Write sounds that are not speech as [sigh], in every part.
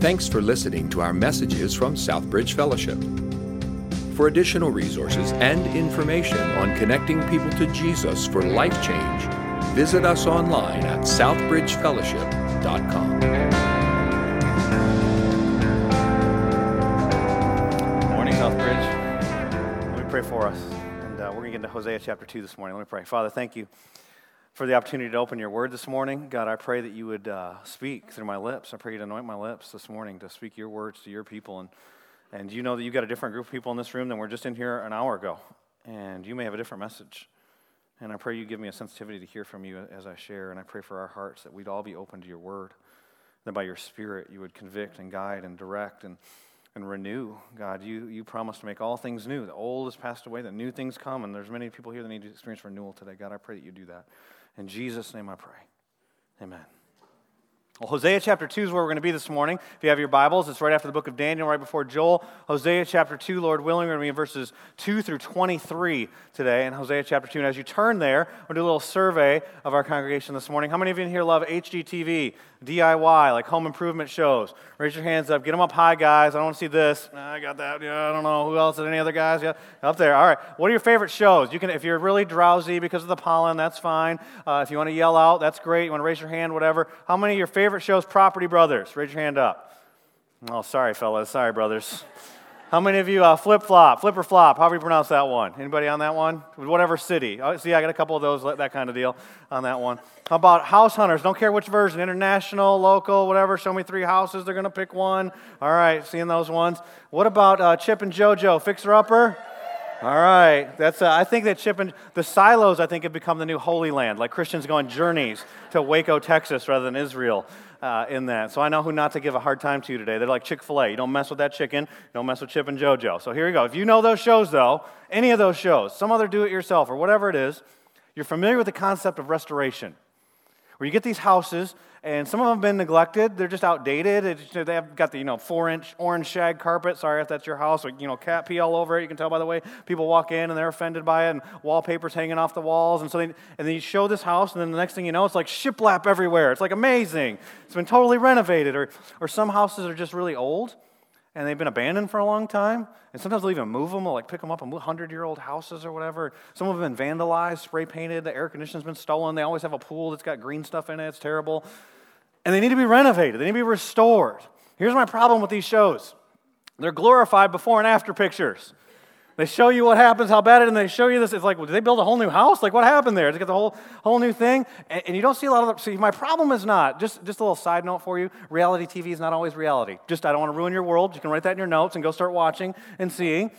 Thanks for listening to our messages from Southbridge Fellowship. For additional resources and information on connecting people to Jesus for life change, visit us online at southbridgefellowship.com. Morning, Southbridge. Let me pray for us. And uh, we're going to get into Hosea chapter 2 this morning. Let me pray. Father, thank you for the opportunity to open your word this morning. God, I pray that you would uh, speak through my lips. I pray you'd anoint my lips this morning to speak your words to your people. And, and you know that you've got a different group of people in this room than we're just in here an hour ago. And you may have a different message. And I pray you give me a sensitivity to hear from you as I share. And I pray for our hearts that we'd all be open to your word. That by your spirit you would convict and guide and direct and, and renew. God, you, you promise to make all things new. The old has passed away, the new things come. And there's many people here that need to experience renewal today. God, I pray that you do that. In Jesus' name I pray. Amen. Well, Hosea chapter 2 is where we're going to be this morning. If you have your Bibles, it's right after the book of Daniel, right before Joel. Hosea chapter 2, Lord willing, we're going to be in verses 2 through 23 today in Hosea chapter 2. And as you turn there, we'll do a little survey of our congregation this morning. How many of you in here love HGTV, DIY, like home improvement shows? Raise your hands up. Get them up high, guys. I don't want to see this. I got that. Yeah, I don't know. Who else? Any other guys? Yeah, up there. All right. What are your favorite shows? You can, if you're really drowsy because of the pollen, that's fine. Uh, if you want to yell out, that's great. You want to raise your hand, whatever. How many of your favorite shows? Property Brothers. Raise your hand up. Oh, sorry, fellas. Sorry, brothers. How many of you uh, flip flop, flip or flop? How do you pronounce that one? Anybody on that one? Whatever city. Oh, see, I got a couple of those, that kind of deal on that one. How about house hunters? Don't care which version, international, local, whatever. Show me three houses. They're going to pick one. All right, seeing those ones. What about uh, Chip and JoJo, fixer upper? All right, that's. Uh, I think that Chip and the silos. I think have become the new Holy Land. Like Christians go on journeys to Waco, Texas, rather than Israel uh, in that. So I know who not to give a hard time to today. They're like Chick fil A. You don't mess with that chicken, you don't mess with Chip and JoJo. So here you go. If you know those shows, though, any of those shows, some other do it yourself or whatever it is, you're familiar with the concept of restoration. Where you get these houses, and some of them have been neglected. They're just outdated. they have got the you know four inch orange shag carpet. Sorry if that's your house. Or, you know cat pee all over it. You can tell by the way people walk in and they're offended by it, and wallpapers hanging off the walls. And so they, and then you show this house, and then the next thing you know, it's like shiplap everywhere. It's like amazing. It's been totally renovated. Or or some houses are just really old and they've been abandoned for a long time. And sometimes they'll even move them, they'll like pick them up and 100 year old houses or whatever. Some of them have been vandalized, spray painted, the air conditioning's been stolen. They always have a pool that's got green stuff in it, it's terrible. And they need to be renovated, they need to be restored. Here's my problem with these shows they're glorified before and after pictures. They show you what happens, how bad it is, and they show you this. It's like, well, did they build a whole new house? Like, what happened there? Did they get the whole, whole new thing? And, and you don't see a lot of the, see, my problem is not, just, just a little side note for you, reality TV is not always reality. Just, I don't want to ruin your world. You can write that in your notes and go start watching and seeing.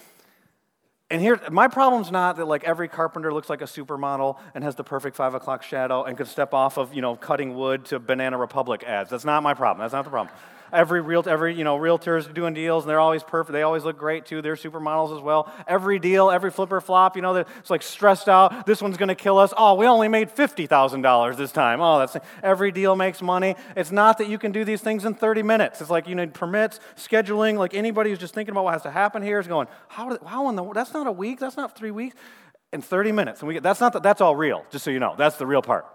And here, my problem's not that like every carpenter looks like a supermodel and has the perfect five o'clock shadow and could step off of, you know, cutting wood to Banana Republic ads. That's not my problem. That's not the problem every real every you know realtors doing deals and they're always perfect. They always look great too. They're supermodels as well. Every deal every flipper flop you know it's like stressed out. This one's going to kill us. Oh we only made $50000 this time. Oh that's every deal makes money. It's not that you can do these things in 30 minutes. It's like you need permits scheduling like anybody who's just thinking about what has to happen here is going how, how in the that's not a week that's not three weeks. In 30 minutes and we get, that's not the, that's all real just so you know. That's the real part.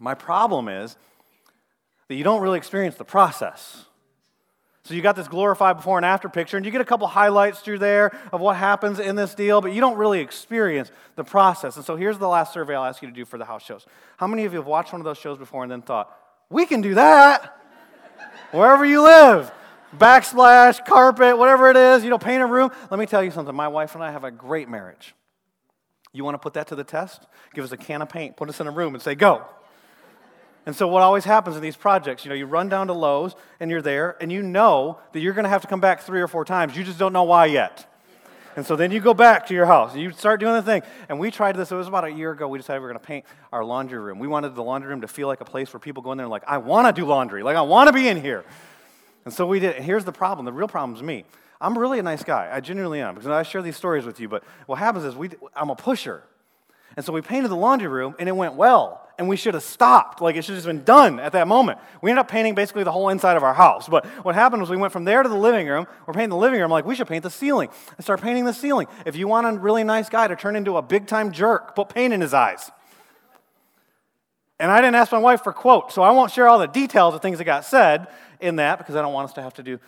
My problem is that you don't really experience the process. So you got this glorified before and after picture, and you get a couple highlights through there of what happens in this deal, but you don't really experience the process. And so here's the last survey I'll ask you to do for the house shows. How many of you have watched one of those shows before and then thought, we can do that wherever you live? Backsplash, carpet, whatever it is, you know, paint a room. Let me tell you something. My wife and I have a great marriage. You want to put that to the test? Give us a can of paint, put us in a room, and say, go. And so, what always happens in these projects, you know, you run down to Lowe's and you're there, and you know that you're going to have to come back three or four times. You just don't know why yet. And so then you go back to your house you start doing the thing. And we tried this, it was about a year ago. We decided we were going to paint our laundry room. We wanted the laundry room to feel like a place where people go in there and, like, I want to do laundry. Like, I want to be in here. And so we did. And here's the problem the real problem is me. I'm really a nice guy. I genuinely am because I share these stories with you. But what happens is we, I'm a pusher. And so we painted the laundry room and it went well. And we should have stopped. Like it should have just been done at that moment. We ended up painting basically the whole inside of our house. But what happened was we went from there to the living room. We're painting the living room. like, we should paint the ceiling. And start painting the ceiling. If you want a really nice guy to turn into a big time jerk, put paint in his eyes. And I didn't ask my wife for quotes, so I won't share all the details of things that got said in that because I don't want us to have to do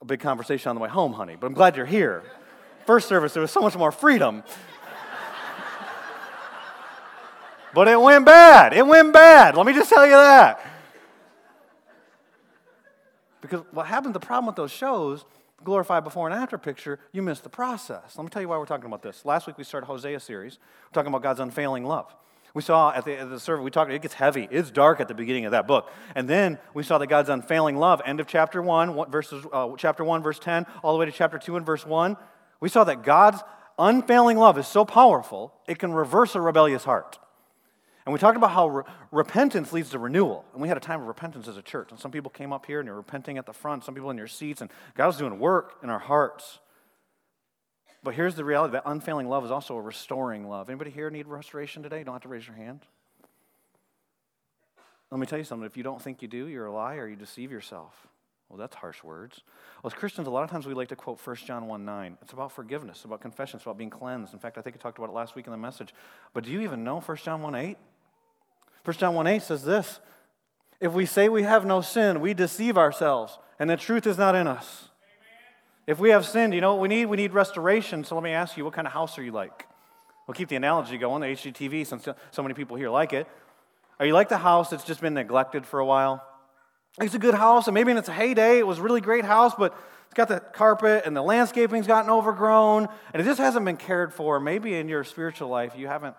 a big conversation on the way home, honey. But I'm glad you're here. First service, there was so much more freedom. But it went bad. It went bad. Let me just tell you that. Because what happens, the problem with those shows, glorified before and after picture, you miss the process. Let me tell you why we're talking about this. Last week we started Hosea series. We're talking about God's unfailing love. We saw at the, at the service, we talked, it gets heavy. It's dark at the beginning of that book. And then we saw that God's unfailing love, end of chapter 1, verses, uh, chapter 1, verse 10, all the way to chapter 2 and verse 1. We saw that God's unfailing love is so powerful, it can reverse a rebellious heart. And we talked about how re- repentance leads to renewal. And we had a time of repentance as a church. And some people came up here and you're repenting at the front, some people in your seats, and God was doing work in our hearts. But here's the reality that unfailing love is also a restoring love. Anybody here need restoration today? You don't have to raise your hand. Let me tell you something. If you don't think you do, you're a liar, you deceive yourself. Well, that's harsh words. Well, as Christians, a lot of times we like to quote 1 John 1 9. It's about forgiveness, it's about confession, it's about being cleansed. In fact, I think I talked about it last week in the message. But do you even know 1 John 1 8? 1 John 1 8 says this If we say we have no sin, we deceive ourselves, and the truth is not in us. If we have sinned, you know what we need? We need restoration. So let me ask you, what kind of house are you like? We'll keep the analogy going, the HGTV, since so many people here like it. Are you like the house that's just been neglected for a while? It's a good house, and maybe in its heyday, it was a really great house, but it's got the carpet and the landscaping's gotten overgrown, and it just hasn't been cared for. Maybe in your spiritual life, you haven't,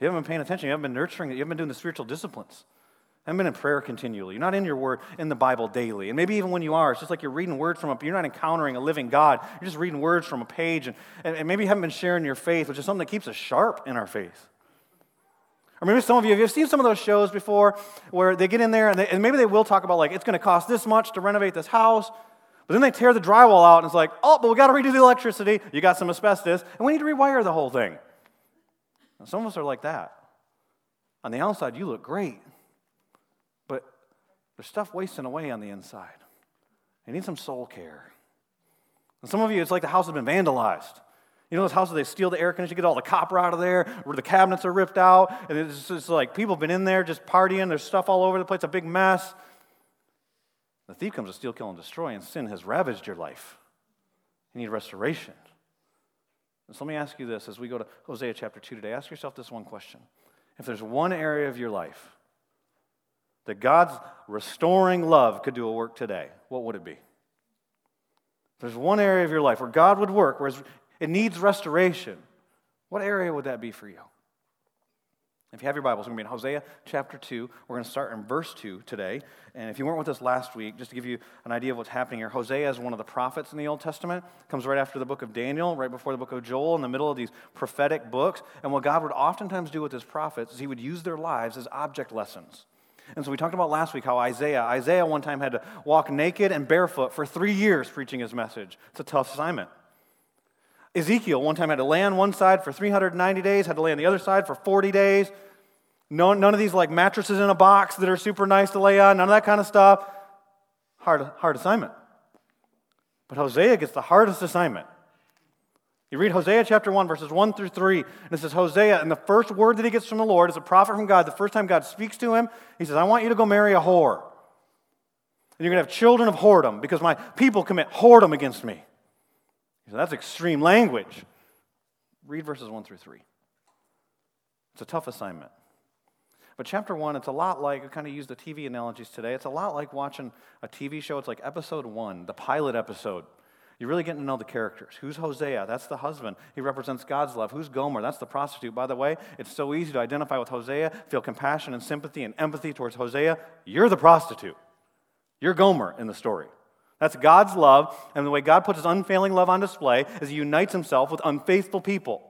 you haven't been paying attention, you haven't been nurturing it, you haven't been doing the spiritual disciplines You haven't been in prayer continually. You're not in your word, in the Bible daily. And maybe even when you are, it's just like you're reading words from a, you're not encountering a living God. You're just reading words from a page. And, and, maybe you haven't been sharing your faith, which is something that keeps us sharp in our faith. Or maybe some of you, have seen some of those shows before where they get in there and, they, and maybe they will talk about like, it's going to cost this much to renovate this house. But then they tear the drywall out and it's like, oh, but we got to redo the electricity. You got some asbestos and we need to rewire the whole thing. And some of us are like that. On the outside, you look great. But there's stuff wasting away on the inside. You need some soul care. And some of you, it's like the house has been vandalized. You know those houses, they steal the air conditioning, get all the copper out of there, where the cabinets are ripped out, and it's just like people have been in there just partying, there's stuff all over the place, a big mess. The thief comes to steal, kill, and destroy, and sin has ravaged your life. You need restoration. And so let me ask you this as we go to Hosea chapter 2 today. Ask yourself this one question. If there's one area of your life that God's restoring love could do a work today, what would it be? If there's one area of your life where God would work, where it needs restoration, what area would that be for you? If you have your Bibles, we're going to be in Hosea chapter 2. We're going to start in verse 2 today. And if you weren't with us last week, just to give you an idea of what's happening here, Hosea is one of the prophets in the Old Testament. Comes right after the book of Daniel, right before the book of Joel, in the middle of these prophetic books. And what God would oftentimes do with his prophets is he would use their lives as object lessons. And so we talked about last week how Isaiah, Isaiah one time had to walk naked and barefoot for three years preaching his message. It's a tough assignment. Ezekiel one time had to lay on one side for 390 days, had to lay on the other side for 40 days. No, none of these like mattresses in a box that are super nice to lay on, none of that kind of stuff. Hard, hard assignment. But Hosea gets the hardest assignment. You read Hosea chapter 1, verses 1 through 3, and it says, Hosea, and the first word that he gets from the Lord is a prophet from God. The first time God speaks to him, he says, I want you to go marry a whore. And you're going to have children of whoredom because my people commit whoredom against me. Said, That's extreme language. Read verses 1 through 3. It's a tough assignment. But chapter 1, it's a lot like, I kind of use the TV analogies today. It's a lot like watching a TV show. It's like episode 1, the pilot episode. You're really getting to know the characters. Who's Hosea? That's the husband. He represents God's love. Who's Gomer? That's the prostitute. By the way, it's so easy to identify with Hosea, feel compassion and sympathy and empathy towards Hosea. You're the prostitute. You're Gomer in the story. That's God's love, and the way God puts his unfailing love on display is he unites himself with unfaithful people.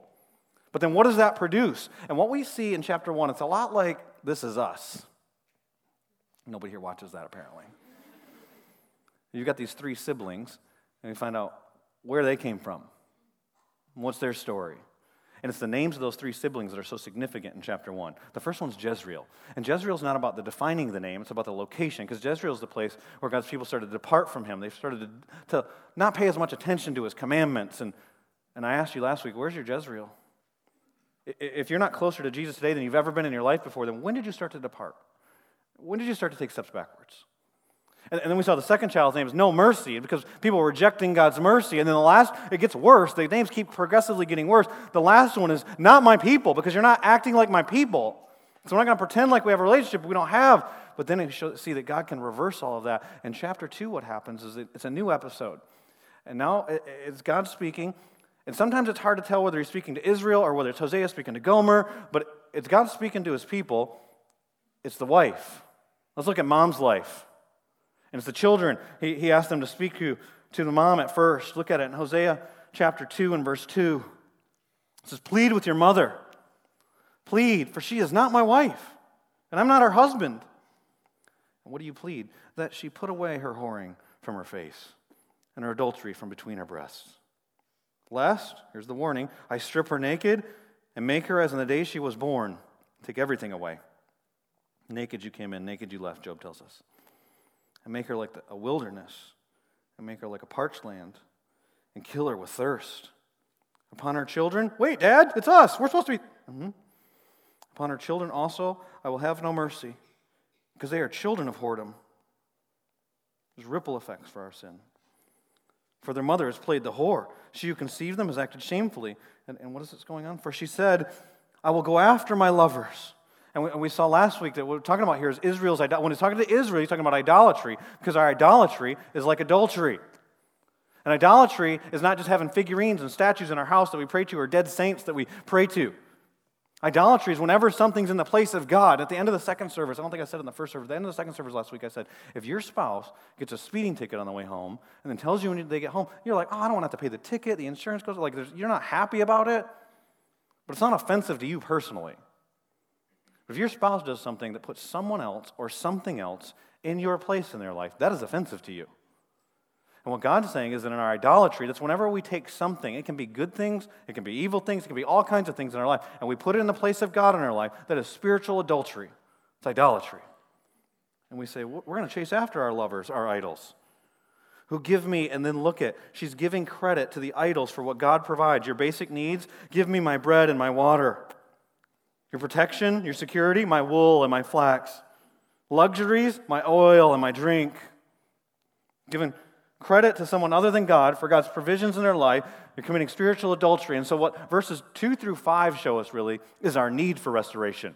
But then what does that produce? And what we see in chapter 1, it's a lot like this is us. Nobody here watches that apparently. You've got these three siblings and we find out where they came from. What's their story? And it's the names of those three siblings that are so significant in chapter one. The first one's Jezreel. And Jezreel's not about the defining the name, it's about the location, because Jezreel's the place where God's people started to depart from him. They started to, to not pay as much attention to his commandments. And, and I asked you last week, where's your Jezreel? If you're not closer to Jesus today than you've ever been in your life before, then when did you start to depart? When did you start to take steps backwards? And, then we saw the second child's name is No Mercy because people were rejecting God's mercy. And then the last, it gets worse. The names keep progressively getting worse. The last one is Not My People because you're not acting like my people. So we're not going to pretend like we have a relationship we don't have. But then we see that God can reverse all of that. In chapter 2, what happens is it's a new episode. And now it's God speaking. And sometimes it's hard to tell whether he's speaking to Israel or whether it's Hosea speaking to Gomer, but it's God speaking to his people. It's the wife. Let's look at mom's life. And it's the children. He, he asked them to speak to, to the mom at first. Look at it in Hosea chapter 2 and verse 2. It says, Plead with your mother. Plead, for she is not my wife, and I'm not her husband. And what do you plead? That she put away her whoring from her face and her adultery from between her breasts. Lest, here's the warning I strip her naked and make her as in the day she was born, take everything away. Naked you came in, naked you left, Job tells us. And make her like a wilderness, and make her like a parched land, and kill her with thirst. Upon her children, wait, Dad, it's us. We're supposed to be. Mm-hmm. Upon her children also, I will have no mercy, because they are children of whoredom. There's ripple effects for our sin. For their mother has played the whore. She who conceived them has acted shamefully. And, and what is this going on? For she said, I will go after my lovers. And we, saw last week that what we're talking about here is Israel's. When he's talking to Israel, he's talking about idolatry because our idolatry is like adultery. And idolatry is not just having figurines and statues in our house that we pray to or dead saints that we pray to. Idolatry is whenever something's in the place of God. At the end of the second service, I don't think I said in the first service, at the end of the second service last week, I said, if your spouse gets a speeding ticket on the way home and then tells you when they get home, you're like, oh, I don't want to have to pay the ticket, the insurance goes, like, you're not happy about it, but it's not offensive to you personally. If your spouse does something that puts someone else or something else in your place in their life, that is offensive to you. And what God's saying is that in our idolatry, that's whenever we take something, it can be good things, it can be evil things, it can be all kinds of things in our life, and we put it in the place of God in our life, that is spiritual adultery. It's idolatry. And we say, we're going to chase after our lovers, our idols, who give me, and then look at, she's giving credit to the idols for what God provides. Your basic needs, give me my bread and my water. Your protection, your security, my wool and my flax. Luxuries, my oil and my drink. Given credit to someone other than God for God's provisions in their life, you're committing spiritual adultery. And so, what verses 2 through 5 show us really is our need for restoration.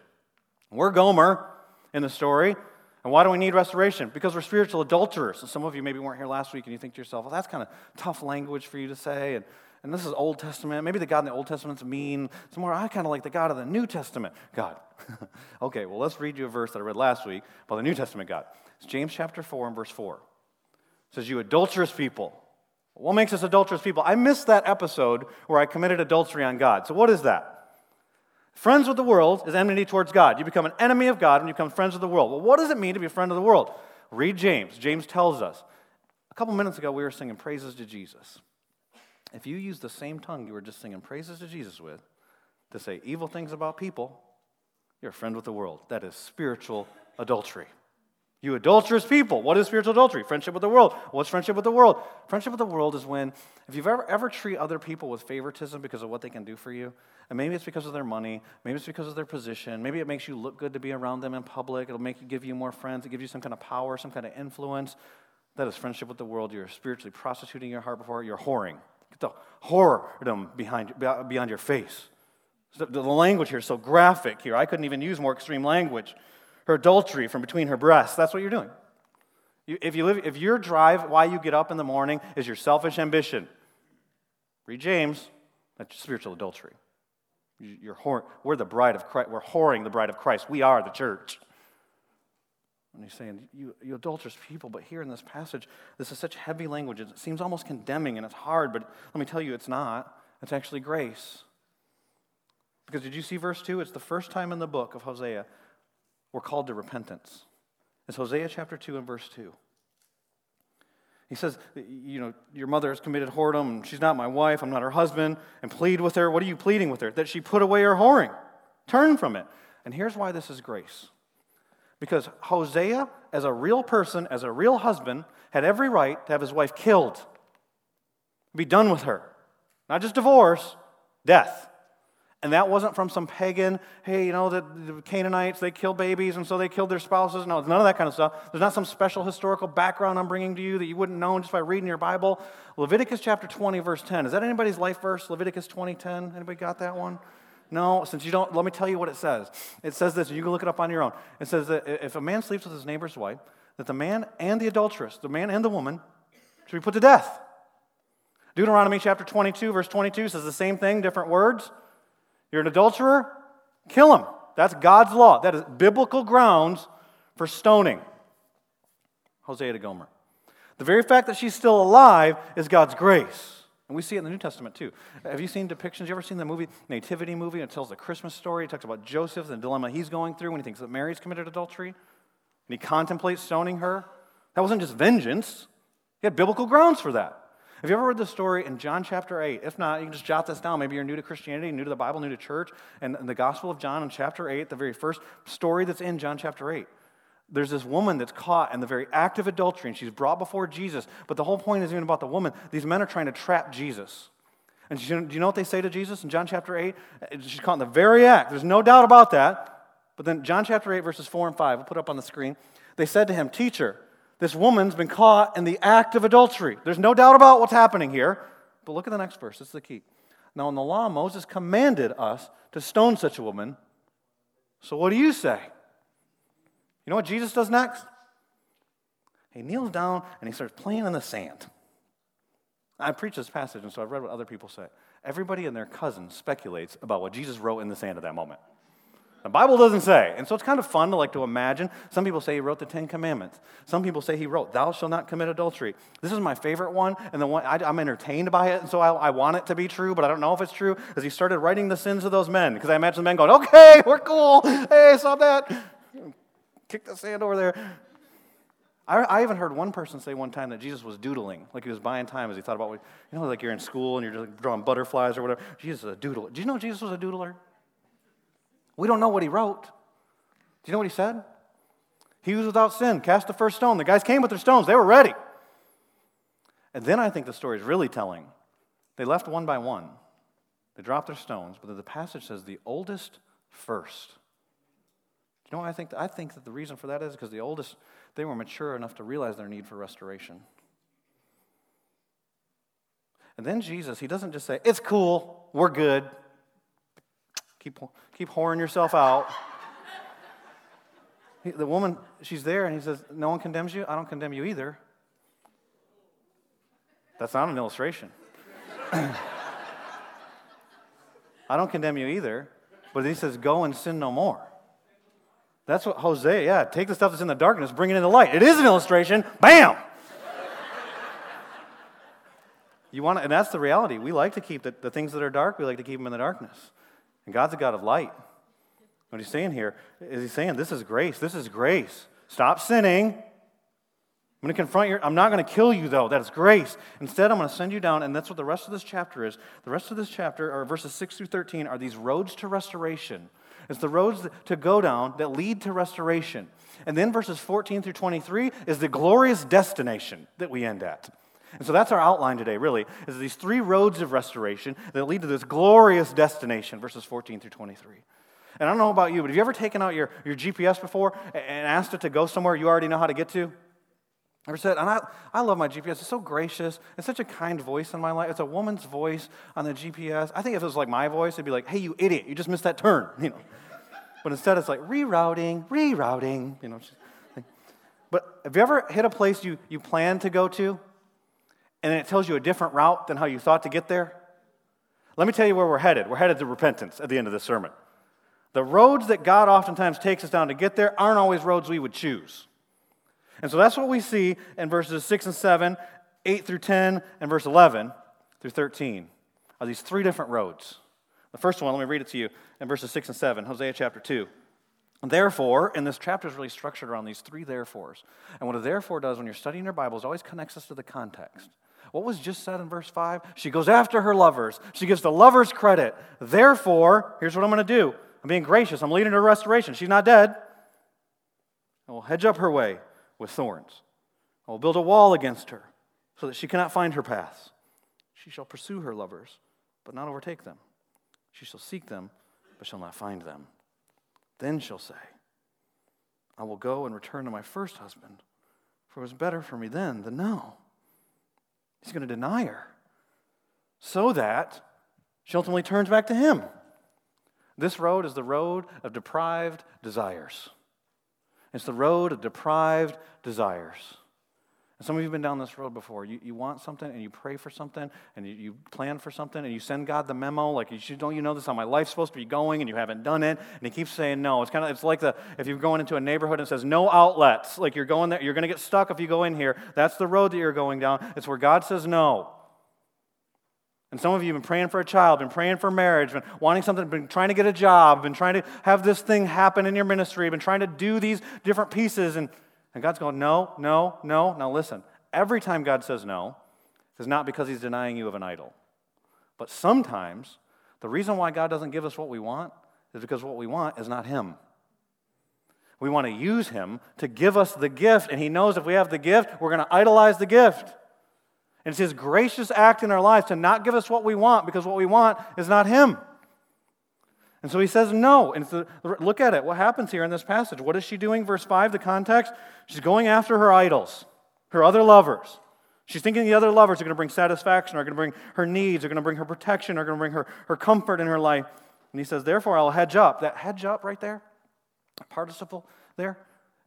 We're Gomer in the story. And why do we need restoration? Because we're spiritual adulterers. And some of you maybe weren't here last week and you think to yourself, well, that's kind of tough language for you to say. And, and this is Old Testament. Maybe the God in the Old Testament's mean. Some more, I kind of like the God of the New Testament God. [laughs] okay, well, let's read you a verse that I read last week about the New Testament God. It's James chapter 4 and verse 4 says, You adulterous people. What makes us adulterous people? I missed that episode where I committed adultery on God. So, what is that? Friends with the world is enmity towards God. You become an enemy of God when you become friends with the world. Well, what does it mean to be a friend of the world? Read James. James tells us. A couple minutes ago, we were singing praises to Jesus. If you use the same tongue you were just singing praises to Jesus with to say evil things about people, you're a friend with the world. That is spiritual adultery. You adulterous people. What is spiritual adultery? Friendship with the world. What's friendship with the world? Friendship with the world is when, if you've ever, ever treat other people with favoritism because of what they can do for you, and maybe it's because of their money, maybe it's because of their position, maybe it makes you look good to be around them in public, it'll make you give you more friends, it gives you some kind of power, some kind of influence. That is friendship with the world. You're spiritually prostituting your heart before you're whoring. Get the whoredom behind, beyond your face. The language here is so graphic here. I couldn't even use more extreme language her adultery from between her breasts. That's what you're doing. If, you live, if your drive, why you get up in the morning, is your selfish ambition, read James, that's spiritual adultery. You're whore, we're the bride of Christ. We're whoring the bride of Christ. We are the church. And he's saying, you, you adulterous people, but here in this passage, this is such heavy language. It seems almost condemning and it's hard, but let me tell you, it's not. It's actually grace. Because did you see verse 2? It's the first time in the book of Hosea we're called to repentance. It's Hosea chapter 2 and verse 2. He says, You know, your mother has committed whoredom. and She's not my wife. I'm not her husband. And plead with her. What are you pleading with her? That she put away her whoring. Turn from it. And here's why this is grace. Because Hosea, as a real person, as a real husband, had every right to have his wife killed, be done with her. Not just divorce, death. And that wasn't from some pagan, hey, you know, the, the, Canaanites, they kill babies and so they killed their spouses. No, none of that kind of stuff. There's not some special historical background I'm bringing to you that you wouldn't know just by reading your Bible. Leviticus chapter 20, verse 10. Is that anybody's life verse? Leviticus 20, 10? Anybody got that one? No, since you don't, let me tell you what it says. It says this, and you can look it up on your own. It says that if a man sleeps with his neighbor's wife, that the man and the adulteress, the man and the woman, should be put to death. Deuteronomy chapter 22, verse 22 says the same thing, different words. You're an adulterer, kill him. That's God's law. That is biblical grounds for stoning. Hosea to Gomer. The very fact that she's still alive is God's grace. And we see it in the New Testament too. Have you seen depictions? You ever seen the movie, Nativity movie? It tells the Christmas story. It talks about Joseph and the dilemma he's going through when he thinks that Mary's committed adultery. And he contemplates stoning her. That wasn't just vengeance, he had biblical grounds for that. Have you ever read the story in John chapter 8? If not, you can just jot this down. Maybe you're new to Christianity, new to the Bible, new to church. And the Gospel of John in chapter 8, the very first story that's in John chapter 8, there's this woman that's caught in the very act of adultery, and she's brought before Jesus. But the whole point isn't even about the woman. These men are trying to trap Jesus. And do you know what they say to Jesus in John chapter 8? Uh, she's caught in the very act. There's no doubt about that. But then John chapter 8, verses 4 and 5, we'll put up on the screen. They said to him, Teacher, this woman's been caught in the act of adultery. There's no doubt about what's happening here. But look at the next verse. This is the key. Now, in the law, Moses commanded us to stone such a woman. So, what do you say? You know what Jesus does next? He kneels down and he starts playing in the sand. I preach this passage, and so I've read what other people say. Everybody and their cousin speculates about what Jesus wrote in the sand at that moment. The Bible doesn't say. And so it's kind of fun to like to imagine. Some people say he wrote the Ten Commandments. Some people say he wrote, Thou shalt not commit adultery. This is my favorite one, and the one I, am entertained by it, and so I, I, want it to be true, but I don't know if it's true. As he started writing the sins of those men, because I imagine the men going, Okay, we're cool. Hey, stop that. Kick the sand over there. I, I even heard one person say one time that Jesus was doodling, like he was buying time as he thought about, what, you know, like you're in school and you're just like drawing butterflies or whatever. Jesus is a doodler. Do you know Jesus was a doodler? We don't know what he wrote. Do you know what he said? He was without sin, cast the first stone. The guys came with their stones, they were ready. And then I think the story is really telling. They left one by one. They dropped their stones, but then the passage says the oldest first. You know I think? I think that the reason for that is because the oldest, they were mature enough to realize their need for restoration. And then Jesus, he doesn't just say, It's cool, we're good. Keep, keep whoring yourself out. [laughs] the woman, she's there, and he says, No one condemns you. I don't condemn you either. That's not an illustration. [clears throat] I don't condemn you either. But he says, Go and sin no more. That's what Hosea, yeah, take the stuff that's in the darkness, bring it in the light. It is an illustration. Bam! you want to, and that's the reality. We like to keep the, the things that are dark, we like to keep them in the darkness. And God's a God of light. What he's saying here is he's saying, This is grace. This is grace. Stop sinning. I'm going to confront you. I'm not going to kill you, though. That is grace. Instead, I'm going to send you down, and that's what the rest of this chapter is. The rest of this chapter, or verses 6 through 13, are these roads to restoration. It's the roads to go down that lead to restoration. And then verses 14 through 23 is the glorious destination that we end at. And so that's our outline today, really, is these three roads of restoration that lead to this glorious destination, verses 14 through 23. And I don't know about you, but have you ever taken out your, your GPS before and asked it to go somewhere you already know how to get to? Ever said, and I, I love my GPS. It's so gracious. It's such a kind voice in my life. It's a woman's voice on the GPS. I think if it was like my voice, it'd be like, hey, you idiot, you just missed that turn, [laughs] you know. But instead, it's like rerouting, rerouting, you know. But have you ever hit a place you, you plan to go to and then it tells you a different route than how you thought to get there? Let me tell you where we're headed. We're headed to repentance at the end of this sermon. The roads that God oftentimes takes us down to get there aren't always roads we would choose. And so that's what we see in verses 6 and 7, 8 through 10, and verse 11 through 13 are these three different roads. The first one, let me read it to you in verses 6 and 7, Hosea chapter 2. Therefore, and this chapter is really structured around these three therefores. And what a therefore does when you're studying your Bible is always connects us to the context. What was just said in verse 5? She goes after her lovers. She gives the lovers credit. Therefore, here's what I'm going to do I'm being gracious. I'm leading to restoration. She's not dead. I will hedge up her way with thorns. I will build a wall against her so that she cannot find her paths. She shall pursue her lovers, but not overtake them. She shall seek them, but shall not find them. Then she'll say, I will go and return to my first husband, for it was better for me then than now. He's going to deny her so that she ultimately turns back to him. This road is the road of deprived desires. It's the road of deprived desires. And some of you have been down this road before. You, you want something and you pray for something and you, you plan for something and you send God the memo, like, you should, don't you know this how my life's supposed to be going and you haven't done it? And He keeps saying no. It's kind of it's like the if you're going into a neighborhood and says no outlets, like you're going there, you're to get stuck if you go in here. That's the road that you're going down. It's where God says no. And some of you have been praying for a child, been praying for marriage, been wanting something, been trying to get a job, been trying to have this thing happen in your ministry, been trying to do these different pieces, and, and God's going, no, no, no. Now listen, every time God says no, it's not because he's denying you of an idol. But sometimes the reason why God doesn't give us what we want is because what we want is not him. We want to use him to give us the gift, and he knows if we have the gift, we're going to idolize the gift. And it's His gracious act in our lives to not give us what we want because what we want is not Him. And so He says no. And the, look at it. What happens here in this passage? What is she doing? Verse 5, the context. She's going after her idols, her other lovers. She's thinking the other lovers are going to bring satisfaction, are going to bring her needs, are going to bring her protection, are going to bring her, her comfort in her life. And he says, Therefore, I'll hedge up. That hedge up right there, participle there,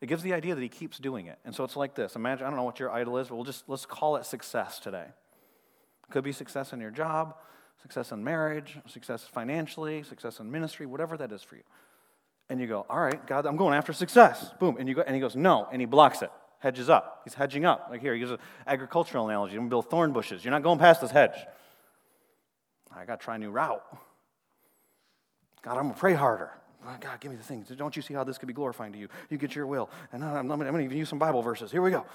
it gives the idea that he keeps doing it. And so it's like this. Imagine, I don't know what your idol is, but we'll just let's call it success today. It could be success in your job, success in marriage, success financially, success in ministry, whatever that is for you. And you go, all right, God, I'm going after success. Boom. And you go, and he goes, no, and he blocks it, hedges up. He's hedging up. Like here, he gives an agricultural analogy. I'm gonna build thorn bushes. You're not going past this hedge. I gotta try a new route. God, I'm gonna pray harder. God, give me the things. Don't you see how this could be glorifying to you? You get your will. And I'm, I'm going to even use some Bible verses. Here we go.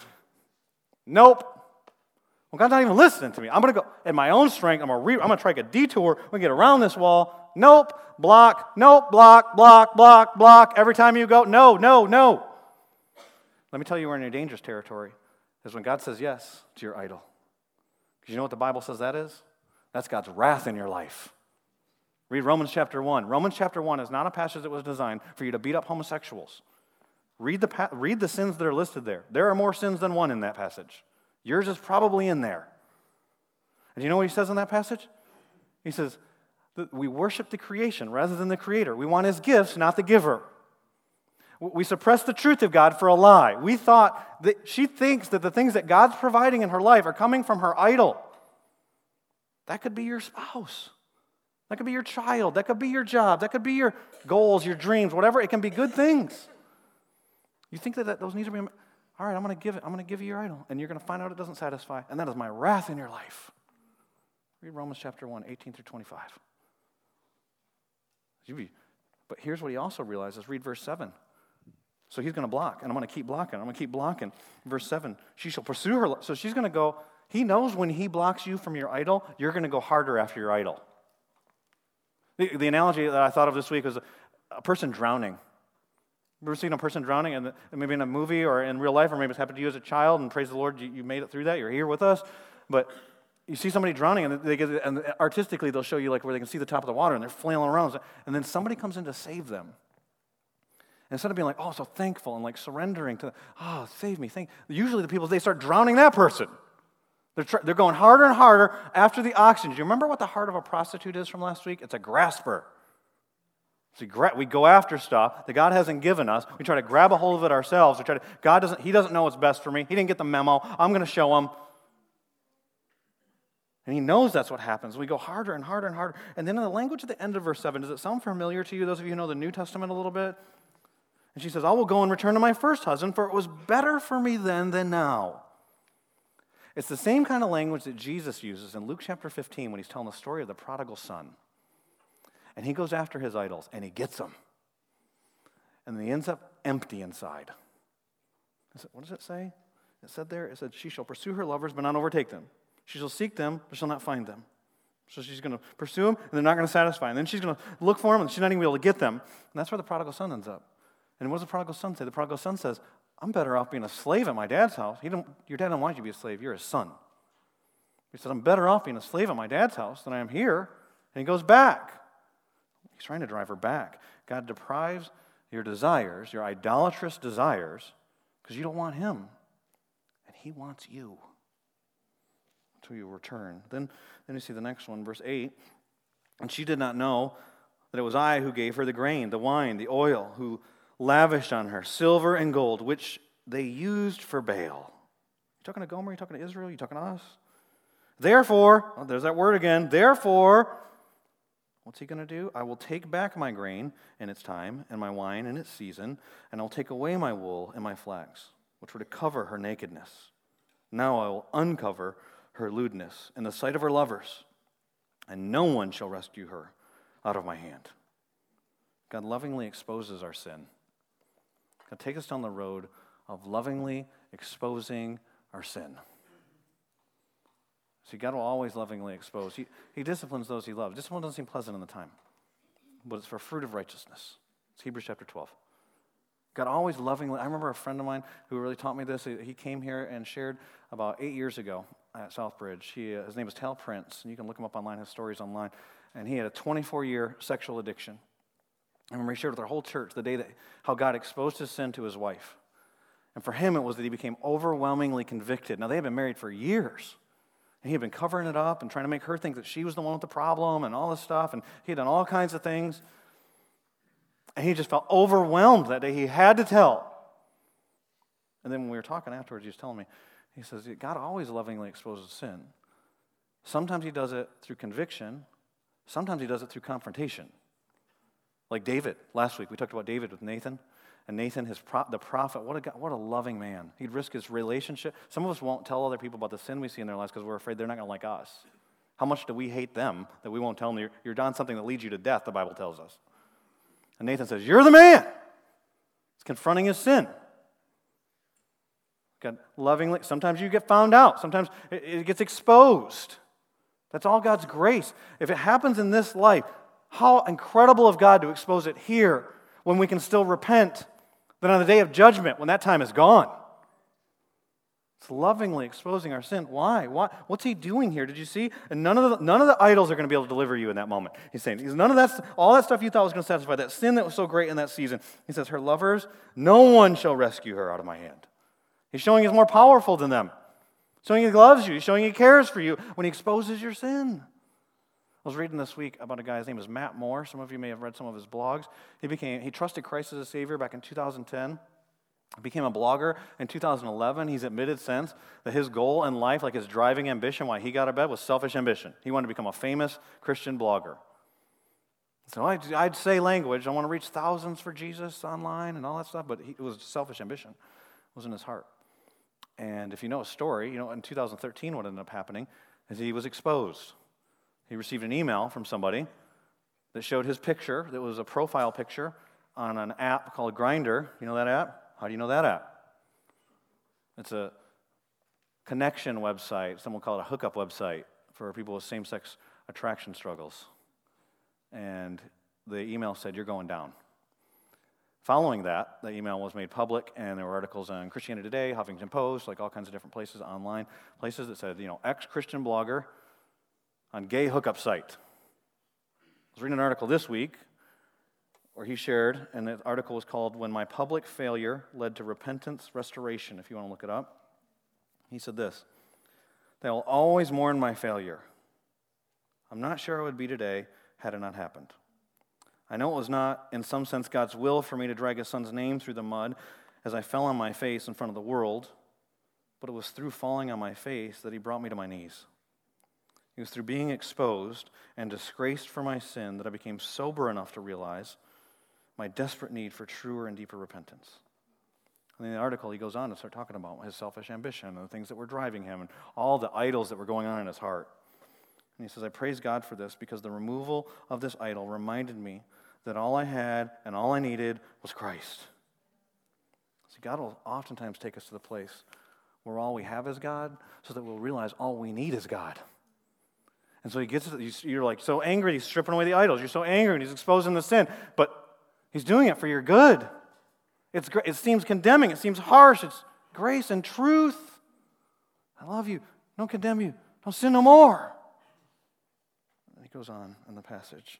Nope. Well, God's not even listening to me. I'm going to go in my own strength. I'm going to, re- I'm going to try a detour. To get around this wall. Nope. Block. Nope. Block. Block. Block. Block. Every time you go, no, no, no. Let me tell you, we're in your dangerous territory. Is when God says yes to your idol. Because you know what the Bible says that is? That's God's wrath in your life. Read Romans chapter 1. Romans chapter 1 is not a passage that was designed for you to beat up homosexuals. Read the, read the sins that are listed there. There are more sins than one in that passage. Yours is probably in there. And you know what he says in that passage? He says, we worship the creation rather than the creator. We want his gifts, not the giver. We suppress the truth of God for a lie. We thought that she thinks that the things that God's providing in her life are coming from her idol. That could be your spouse. That could be your child. That could be your job. That could be your goals, your dreams, whatever. It can be good things. You think that, that those needs are being, all right, I'm going to give it. I'm going to give you your idol. And you're going to find out it doesn't satisfy. And that is my wrath in your life. Read Romans chapter 1, 18 through 25. Be, But here's what he also realizes. Read verse 7. So he's going to block, and I'm going to keep blocking. I'm going to keep blocking. Verse 7 She shall pursue her. So she's going to go. He knows when he blocks you from your idol, you're going to go harder after your idol. The, the analogy that I thought of this week was a, person drowning. Ever seen a person drowning, and maybe in a movie or in real life, or maybe it's happened to you as a child, and praise the Lord, you, you made it through that. You're here with us. But you see somebody drowning, and they get, and artistically they'll show you like where they can see the top of the water, and they're flailing around, and then somebody comes in to save them. Instead of being like, oh, so thankful and like surrendering to, oh, save me, thank. Usually the people they start drowning that person. They're, tr- they're going harder and harder after the oxygen. Do you remember what the heart of a prostitute is from last week? It's a grasper. See, we go after stuff that God hasn't given us. We try to grab a hold of it ourselves. We try to, God doesn't, He doesn't know what's best for me. He didn't get the memo. I'm going to show Him. And He knows that's what happens. We go harder and harder and harder. And then in the language at the end of verse 7, does it sound familiar to you, those of you who know the New Testament a little bit? And she says, I will go and return to my first husband, for it was better for me then than now. It's the same kind of language that Jesus uses in Luke chapter 15 when he's telling the story of the prodigal son. And he goes after his idols and he gets them. And he ends up empty inside. what does it say? It said there, it said, She shall pursue her lovers, but not overtake them. She shall seek them, but shall not find them. So she's going to pursue them, and they're not going to satisfy. And then she's going to look for them, and she's not even be able to get them. And that's where the prodigal son ends up. And what does the prodigal son say? The prodigal son says, I'm better off being a slave at my dad's house. He don't, your dad don't want you to be a slave. You're his son. He said, I'm better off being a slave at my dad's house than I am here. And he goes back. He's trying to drive her back. God deprives your desires, your idolatrous desires, because you don't want Him. And He wants you until you return. Then, then you see the next one, verse 8. And she did not know that it was I who gave her the grain, the wine, the oil, who lavished on her silver and gold, which they used for Baal. You talking to Gomer? You talking to Israel? You talking to us? Therefore, oh, there's that word again. Therefore, what's he going to do? I will take back my grain in its time, and my wine in its season, and I'll take away my wool and my flax, which were to cover her nakedness. Now I will uncover her lewdness in the sight of her lovers, and no one shall rescue her out of my hand. God lovingly exposes our sin. God, take us down the road of lovingly exposing our sin. See, God will always lovingly expose. He, he disciplines those he loves. Discipline doesn't seem pleasant in the time, but it's for fruit of righteousness. It's Hebrews chapter 12. God always lovingly. I remember a friend of mine who really taught me this. He came here and shared about eight years ago at Southbridge. He, uh, his name is Tal Prince, and you can look him up online, his stories online. And he had a 24 year sexual addiction. I remember he shared with our whole church the day that how God exposed his sin to his wife. And for him, it was that he became overwhelmingly convicted. Now, they had been married for years. And he had been covering it up and trying to make her think that she was the one with the problem and all this stuff. And he had done all kinds of things. And he just felt overwhelmed that day. He had to tell. And then when we were talking afterwards, he was telling me, he says, God always lovingly exposes sin. Sometimes he does it through conviction, sometimes he does it through confrontation. Like David, last week we talked about David with Nathan. And Nathan, his pro- the prophet, what a, what a loving man. He'd risk his relationship. Some of us won't tell other people about the sin we see in their lives because we're afraid they're not going to like us. How much do we hate them that we won't tell them you're, you're done something that leads you to death, the Bible tells us. And Nathan says, You're the man. He's confronting his sin. God lovingly, sometimes you get found out, sometimes it gets exposed. That's all God's grace. If it happens in this life, how incredible of God to expose it here when we can still repent than on the day of judgment when that time is gone. It's lovingly exposing our sin. Why? Why? What's he doing here? Did you see? And none of the, none of the idols are going to be able to deliver you in that moment. He's saying, none of that, all that stuff you thought was going to satisfy, that sin that was so great in that season. He says, her lovers, no one shall rescue her out of my hand. He's showing he's more powerful than them. Showing he loves you. He's showing he cares for you when he exposes your sin. I was reading this week about a guy, his name is Matt Moore. Some of you may have read some of his blogs. He became, he trusted Christ as a Savior back in 2010. Became a blogger in 2011. He's admitted since that his goal in life, like his driving ambition, why he got out of bed, was selfish ambition. He wanted to become a famous Christian blogger. So I'd, I'd say language. I want to reach thousands for Jesus online and all that stuff, but he, it was selfish ambition. It was in his heart. And if you know a story, you know, in 2013, what ended up happening is he was exposed he received an email from somebody that showed his picture, that was a profile picture on an app called Grindr. You know that app? How do you know that app? It's a connection website. Some will call it a hookup website for people with same sex attraction struggles. And the email said, You're going down. Following that, the email was made public, and there were articles on Christianity Today, Huffington Post, like all kinds of different places online, places that said, you know, ex Christian blogger on gay hookup site. I was reading an article this week where he shared, and the article was called When My Public Failure Led to Repentance Restoration, if you want to look it up. He said this They will always mourn my failure. I'm not sure I would be today had it not happened. I know it was not, in some sense, God's will for me to drag his son's name through the mud as I fell on my face in front of the world, but it was through falling on my face that he brought me to my knees. It was through being exposed and disgraced for my sin that I became sober enough to realize my desperate need for truer and deeper repentance. And in the article, he goes on to start talking about his selfish ambition and the things that were driving him and all the idols that were going on in his heart. And he says, I praise God for this because the removal of this idol reminded me that all I had and all I needed was Christ. See, God will oftentimes take us to the place where all we have is God so that we'll realize all we need is God. And so he gets, you're like so angry, he's stripping away the idols. You're so angry and he's exposing the sin, but he's doing it for your good. It's, it seems condemning, it seems harsh. It's grace and truth. I love you. Don't condemn you. Don't sin no more. And he goes on in the passage.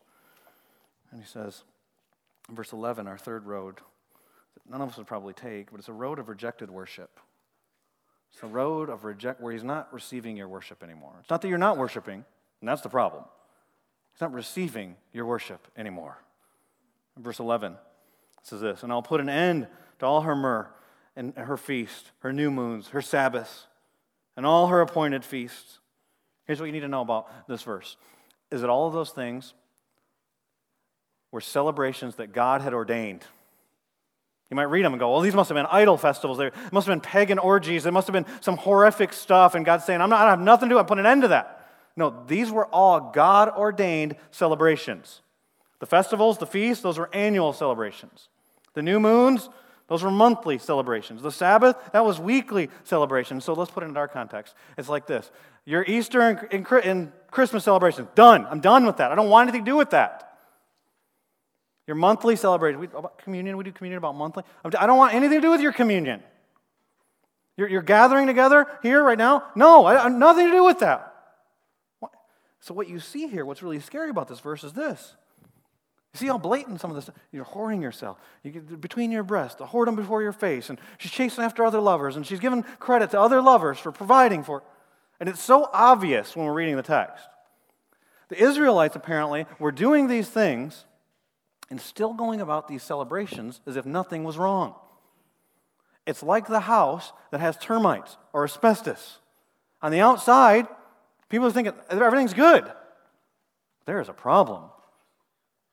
And he says, verse 11, our third road, that none of us would probably take, but it's a road of rejected worship. It's a road of reject where he's not receiving your worship anymore. It's not that you're not worshiping, and that's the problem. He's not receiving your worship anymore. verse 11 says this, and I'll put an end to all her myrrh and her feast, her new moons, her Sabbaths, and all her appointed feasts. Here's what you need to know about this verse is that all of those things were celebrations that God had ordained. You might read them and go, well, these must have been idol festivals. There must have been pagan orgies. There must have been some horrific stuff. And God's saying, I'm not, I have nothing to do. I'm putting an end to that. No, these were all God ordained celebrations. The festivals, the feasts, those were annual celebrations. The new moons, those were monthly celebrations. The Sabbath, that was weekly celebrations. So let's put it in our context. It's like this Your Easter and, Christmas celebrations, done. I'm done with that. I don't want anything to do with that. Your monthly celebration. Communion, we do communion about monthly. I don't want anything to do with your communion. You're, you're gathering together here right now? No, I, I, nothing to do with that. So, what you see here, what's really scary about this verse is this. You see how blatant some of this, you're whoring yourself. You get between your breasts, the whoredom before your face, and she's chasing after other lovers, and she's giving credit to other lovers for providing for. And it's so obvious when we're reading the text. The Israelites apparently were doing these things and still going about these celebrations as if nothing was wrong. It's like the house that has termites or asbestos. On the outside, people are thinking everything's good. There is a problem.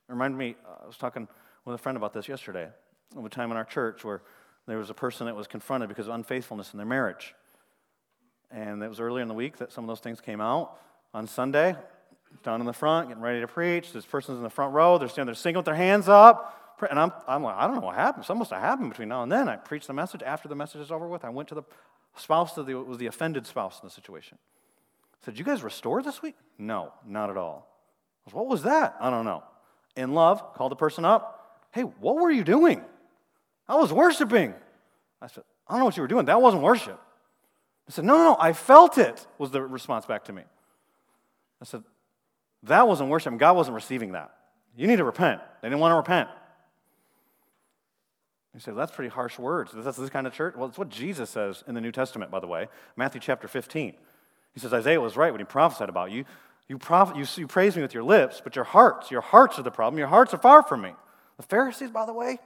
It reminded me, uh, I was talking with a friend about this yesterday, of a time in our church where there was a person that was confronted because of unfaithfulness in their marriage. And it was earlier in the week that some of those things came out. On Sunday, down in the front, getting ready to preach. This person's in the front row. They're standing there singing with their hands up. And I'm, I'm like, I don't know what happened. Something must have happened between now and then. I preached the message. After the message is over with, I went to the spouse that was the offended spouse in the situation. Said, You guys restored this week? No, not at all. Said, what was that? I don't know. In love, called the person up. Hey, what were you doing? I was worshiping. I said, I don't know what you were doing. That wasn't worship. I said, No, no, no, I felt it, was the response back to me. I said, that wasn't worship. God wasn't receiving that. You need to repent. They didn't want to repent. Say, well, that's pretty harsh words. That's this kind of church? Well, it's what Jesus says in the New Testament, by the way. Matthew chapter 15. He says, Isaiah was right when he prophesied about you. You, you, you praise me with your lips, but your hearts, your hearts are the problem. Your hearts are far from me. The Pharisees, by the way,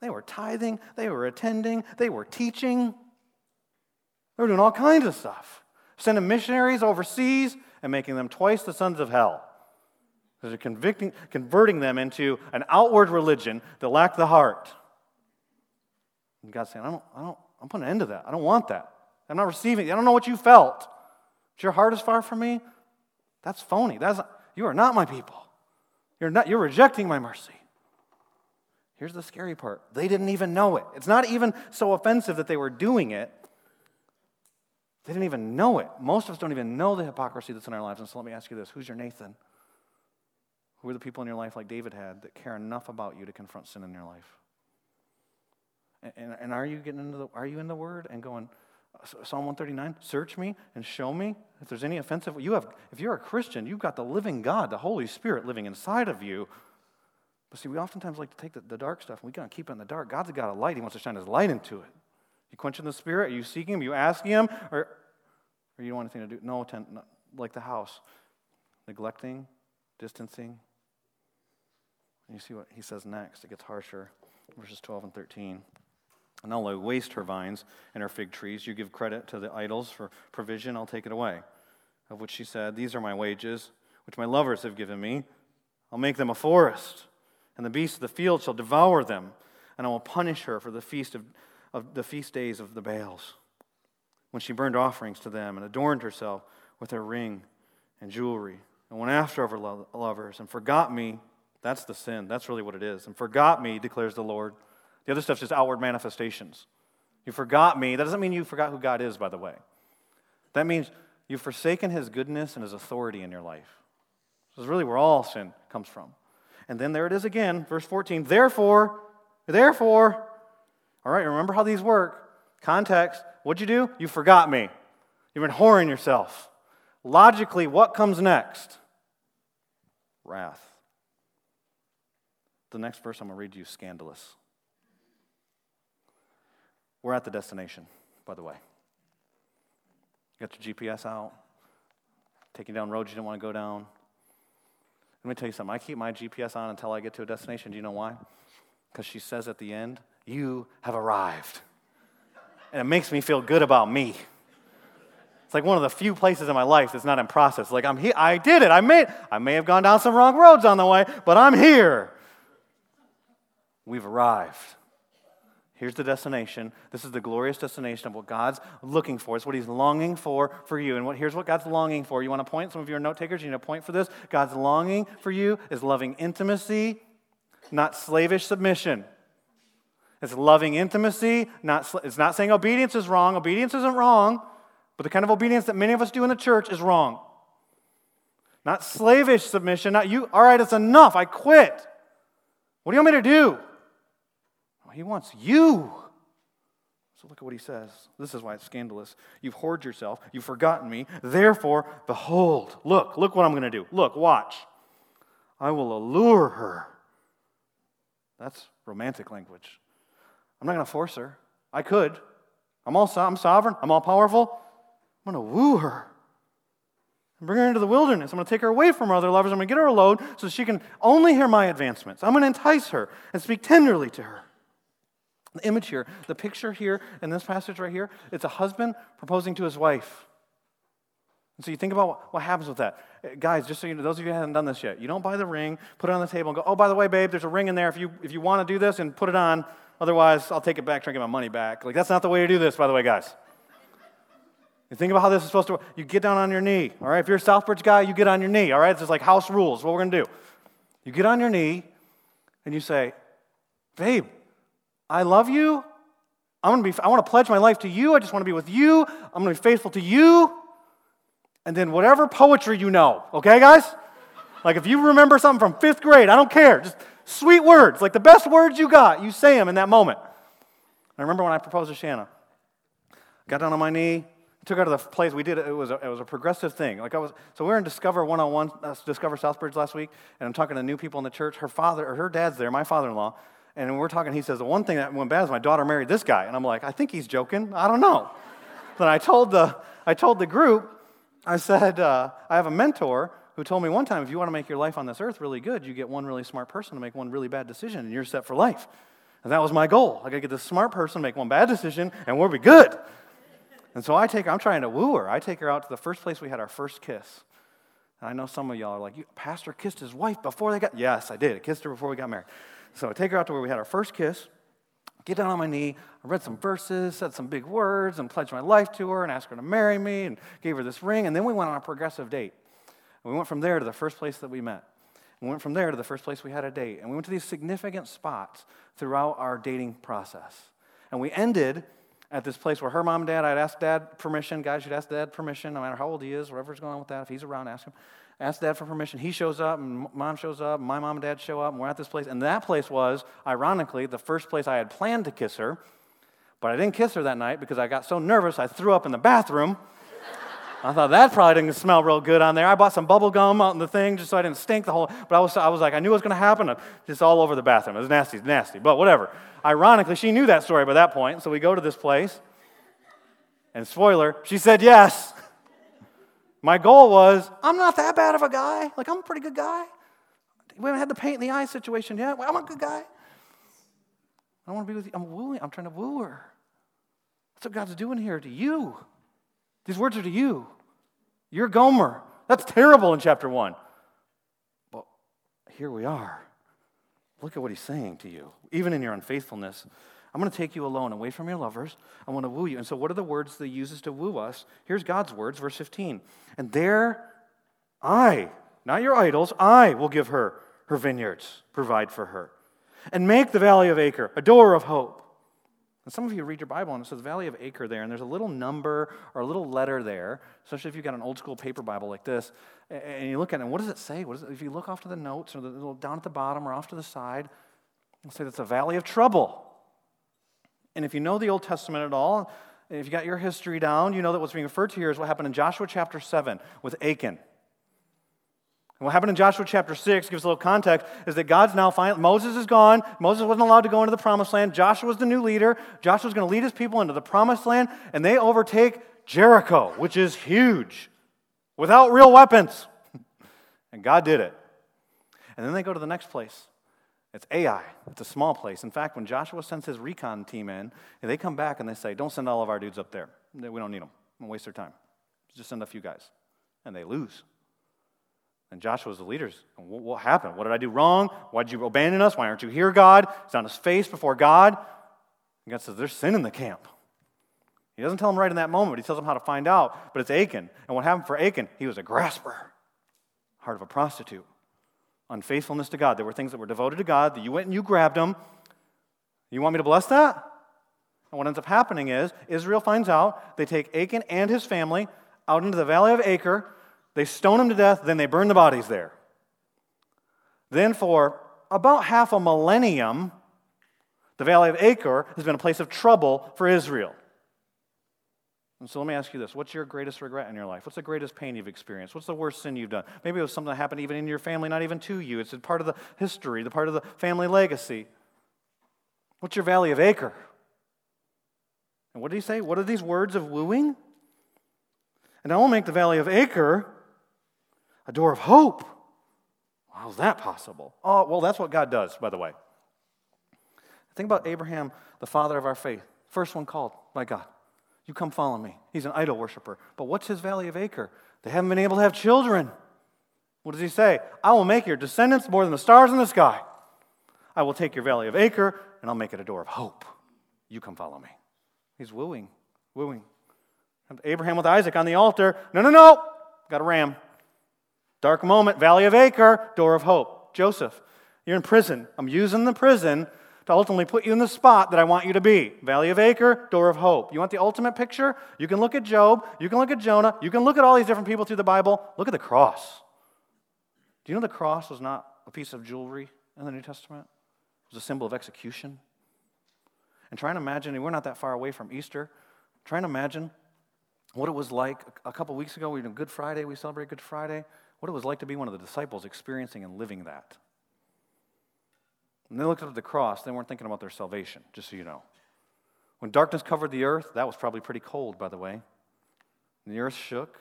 they were tithing, they were attending, they were teaching. They were doing all kinds of stuff. Sending missionaries overseas and making them twice the sons of hell. They're convicting, converting them into an outward religion that lacked the heart. And God's saying, I don't, I don't, I'm putting an end to that. I don't want that. I'm not receiving it. I don't know what you felt. Your heart is far from me. That's phony. That's, you are not my people. You're, not, you're rejecting my mercy. Here's the scary part they didn't even know it. It's not even so offensive that they were doing it. They didn't even know it. Most of us don't even know the hypocrisy that's in our lives. And so let me ask you this who's your Nathan? Who are the people in your life like David had that care enough about you to confront sin in your life? And, and, and are you getting into the, are you in the word and going, Psalm 139, search me and show me if there's any offensive. You have, if you're a Christian, you've got the living God, the Holy Spirit living inside of you. But see, we oftentimes like to take the, the dark stuff and we got to keep it in the dark. God's got a light. He wants to shine his light into it. You quenching the Spirit? Are you seeking Him? Are you asking Him? Or, or you don't want anything to do? No, attent, like the house. Neglecting, distancing, and you see what he says next. It gets harsher. Verses 12 and 13. And I'll waste her vines and her fig trees. You give credit to the idols for provision, I'll take it away. Of which she said, These are my wages, which my lovers have given me. I'll make them a forest, and the beasts of the field shall devour them, and I will punish her for the feast of, of the feast days of the Baals, when she burned offerings to them and adorned herself with her ring and jewelry, and went after her lovers, and forgot me that's the sin. That's really what it is. And forgot me, declares the Lord. The other stuff's just outward manifestations. You forgot me. That doesn't mean you forgot who God is, by the way. That means you've forsaken his goodness and his authority in your life. This is really where all sin comes from. And then there it is again, verse 14. Therefore, therefore, all right, remember how these work. Context. What'd you do? You forgot me. You've been whoring yourself. Logically, what comes next? Wrath. The next verse I'm going to read to you scandalous. We're at the destination, by the way. You got your GPS out, taking down roads you didn't want to go down. Let me tell you something. I keep my GPS on until I get to a destination. Do you know why? Because she says at the end, You have arrived. And it makes me feel good about me. It's like one of the few places in my life that's not in process. Like I'm here, I did it. I made I may have gone down some wrong roads on the way, but I'm here. We've arrived. Here's the destination. This is the glorious destination of what God's looking for. It's what He's longing for for you. And what, here's what God's longing for. You want to point? Some of you are note takers. You need a point for this. God's longing for you is loving intimacy, not slavish submission. It's loving intimacy. Not, it's not saying obedience is wrong. Obedience isn't wrong, but the kind of obedience that many of us do in the church is wrong. Not slavish submission. Not you. All right, it's enough. I quit. What do you want me to do? He wants you. So look at what he says. This is why it's scandalous. You've whored yourself. You've forgotten me. Therefore, behold, look, look what I'm going to do. Look, watch. I will allure her. That's romantic language. I'm not going to force her. I could. I'm all I'm sovereign. I'm all powerful. I'm going to woo her and bring her into the wilderness. I'm going to take her away from her other lovers. I'm going to get her alone so she can only hear my advancements. I'm going to entice her and speak tenderly to her. The image here, the picture here in this passage right here, it's a husband proposing to his wife. And so you think about what, happens with that. Uh, guys, just so you know, those of you who haven't done this yet, you don't buy the ring, put it on the table, and go, oh, by the way, babe, there's a ring in there if you, if you want to do this and put it on. Otherwise, I'll take it back, try to get my money back. Like, that's not the way to do this, by the way, guys. You think about how this is supposed to work. You get down on your knee, all right? If you're a Southbridge guy, you get on your knee, all right? It's like house rules, what we're going to do. You get on your knee, and you say, babe, I love you. I'm gonna be, I want to pledge my life to you. I just want to be with you. I'm going to be faithful to you. And then whatever poetry you know, okay, guys? Like if you remember something from fifth grade, I don't care. Just sweet words, like the best words you got, you say them in that moment. I remember when I proposed to Shanna. Got down on my knee, took her to the place we did it. It was a, it was a progressive thing. Like I was, so we were in Discover 101, uh, Discover Southbridge last week, and I'm talking to new people in the church. Her father, or her dad's there, my father-in-law, and we're talking, he says, the one thing that went bad is my daughter married this guy. And I'm like, I think he's joking. I don't know. [laughs] then I told the, I told the group, I said, uh, I have a mentor who told me one time, if you want to make your life on this earth really good, you get one really smart person to make one really bad decision, and you're set for life. And that was my goal. I got to get this smart person, make one bad decision, and we'll be good. And so I take, her, I'm trying to woo her. I take her out to the first place we had our first kiss. And I know some of y'all are like, Pastor kissed his wife before they got. Yes, I did. I kissed her before we got married. So I take her out to where we had our first kiss, get down on my knee, I read some verses, said some big words, and pledged my life to her and asked her to marry me and gave her this ring. And then we went on a progressive date. And we went from there to the first place that we met. We went from there to the first place we had a date. And we went to these significant spots throughout our dating process. And we ended at this place where her mom and dad, I'd ask dad permission. Guys, you'd ask dad permission, no matter how old he is, whatever's going on with that. If he's around, ask him ask dad for permission. He shows up, and mom shows up, and my mom and dad show up, and we're at this place. And that place was, ironically, the first place I had planned to kiss her. But I didn't kiss her that night because I got so nervous I threw up in the bathroom. [laughs] I thought that probably didn't smell real good on there. I bought some bubble gum out in the thing just so I didn't stink the whole. But I was, I was like, I knew it was going to happen. Just all over the bathroom. It was nasty, nasty. But whatever. Ironically, she knew that story by that point. So we go to this place, and spoiler, she said yes. My goal was, I'm not that bad of a guy. Like, I'm a pretty good guy. We haven't had the paint in the eye situation yet. I'm a good guy. I want to be with you. I'm wooing. I'm trying to woo her. That's what God's doing here to you. These words are to you. You're Gomer. That's terrible in chapter one. But here we are. Look at what he's saying to you. Even in your unfaithfulness, I'm going to take you alone, away from your lovers. I want to woo you. And so, what are the words that he uses to woo us? Here's God's words, verse 15. And there, I, not your idols, I will give her her vineyards, provide for her, and make the valley of Achor a door of hope. And some of you read your Bible and it says Valley of Achor there, and there's a little number or a little letter there, especially if you've got an old school paper Bible like this, and you look at it, and what does it say? What is it? If you look off to the notes or the little down at the bottom or off to the side, it'll say it's a valley of trouble. And if you know the Old Testament at all, if you got your history down, you know that what's being referred to here is what happened in Joshua chapter 7 with Achan. And what happened in Joshua chapter 6, gives a little context, is that God's now finally, Moses is gone. Moses wasn't allowed to go into the promised land. Joshua was the new leader. Joshua's going to lead his people into the promised land, and they overtake Jericho, which is huge, without real weapons. [laughs] and God did it. And then they go to the next place. It's Ai. It's a small place. In fact, when Joshua sends his recon team in, they come back and they say, Don't send all of our dudes up there. We don't need them. Don't waste their time. Just send a few guys. And they lose. And Joshua's the leaders. What happened? What did I do wrong? Why did you abandon us? Why aren't you here, God? He's on his face before God. And God says, There's sin in the camp. He doesn't tell him right in that moment, but he tells him how to find out. But it's Achan. And what happened for Achan? He was a grasper, heart of a prostitute, unfaithfulness to God. There were things that were devoted to God that you went and you grabbed them. You want me to bless that? And what ends up happening is Israel finds out. They take Achan and his family out into the valley of Achor they stone him to death, then they burn the bodies there. Then, for about half a millennium, the Valley of Achor has been a place of trouble for Israel. And so let me ask you this What's your greatest regret in your life? What's the greatest pain you've experienced? What's the worst sin you've done? Maybe it was something that happened even in your family, not even to you. It's a part of the history, the part of the family legacy. What's your Valley of Achor? And what did he say? What are these words of wooing? And I will make the Valley of Achor a door of hope. How's that possible? Oh, well, that's what God does, by the way. Think about Abraham, the father of our faith, first one called by God. You come follow me. He's an idol worshiper. But what's his valley of Achor? They haven't been able to have children. What does he say? I will make your descendants more than the stars in the sky. I will take your valley of Achor and I'll make it a door of hope. You come follow me. He's wooing, wooing. Abraham with Isaac on the altar. No, no, no. Got a ram. Dark moment, Valley of Achor, door of hope. Joseph, you're in prison. I'm using the prison to ultimately put you in the spot that I want you to be. Valley of Achor, door of hope. You want the ultimate picture? You can look at Job, you can look at Jonah, you can look at all these different people through the Bible. Look at the cross. Do you know the cross was not a piece of jewelry in the New Testament? It was a symbol of execution. And try and imagine, we're not that far away from Easter, try and imagine what it was like a couple weeks ago. We did Good Friday, we celebrate Good Friday what it was like to be one of the disciples experiencing and living that. When they looked up at the cross, they weren't thinking about their salvation, just so you know. When darkness covered the earth, that was probably pretty cold, by the way. And the earth shook.